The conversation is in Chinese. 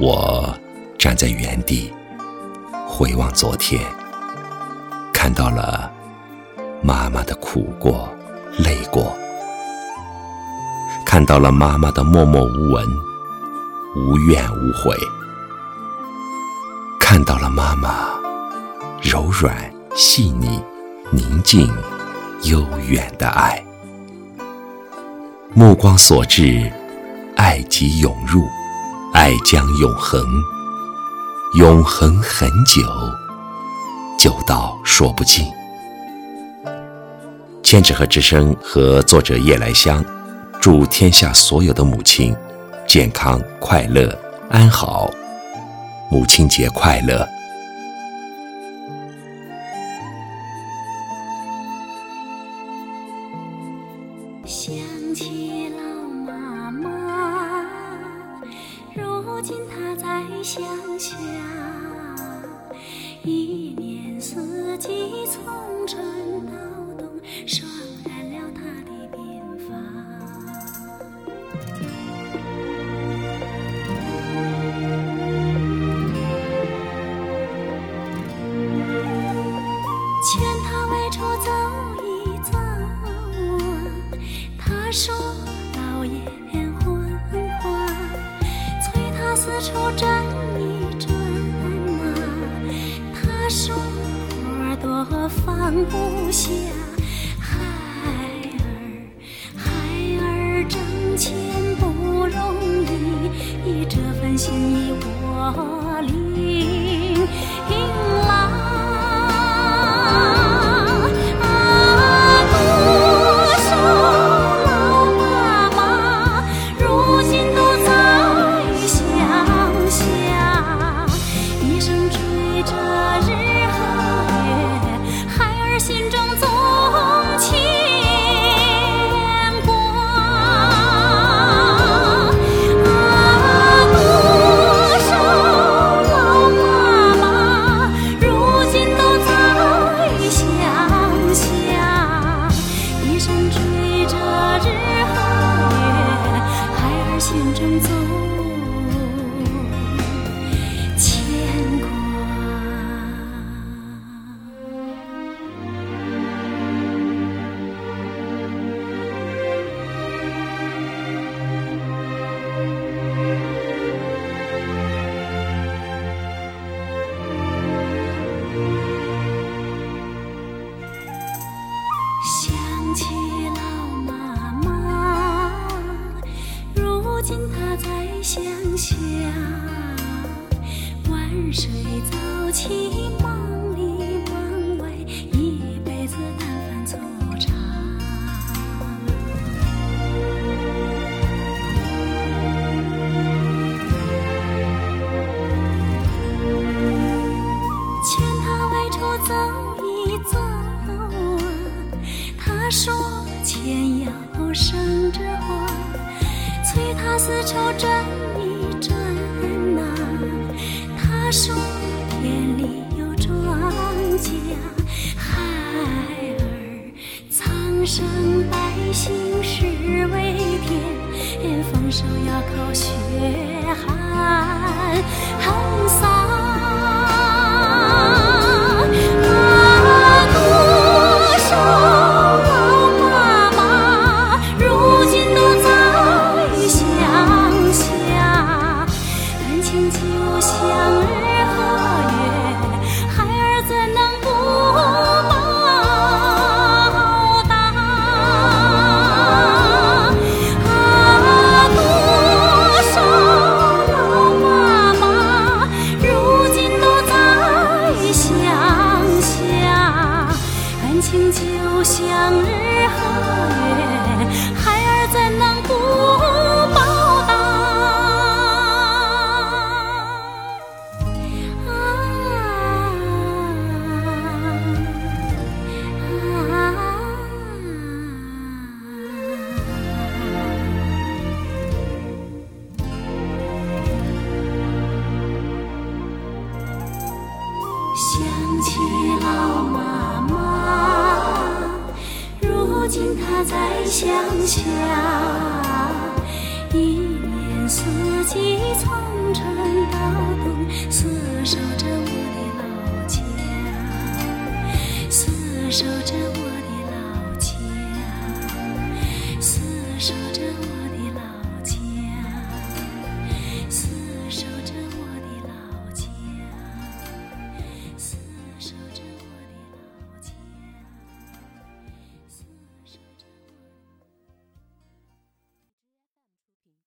我站在原地，回望昨天，看到了妈妈的苦过、累过，看到了妈妈的默默无闻、无怨无悔，看到了妈妈柔软、细腻、宁静、悠远的爱。目光所至，爱即涌入。爱将永恒，永恒很久，久到说不尽。千纸鹤之声和作者夜来香，祝天下所有的母亲健康快乐安好，母亲节快乐。想起老如今他在乡下，一年四季从春处转一转呐，他说花朵放不下，水早起忙里忙外，一辈子淡饭粗茶。劝他外出走一走啊，他说钱要省着花。催他丝绸转一转他说田里有庄稼，孩儿苍生百姓是为天，丰收要靠血汗汗洒。乡下一年四季从春到冬厮守着我的老家厮守着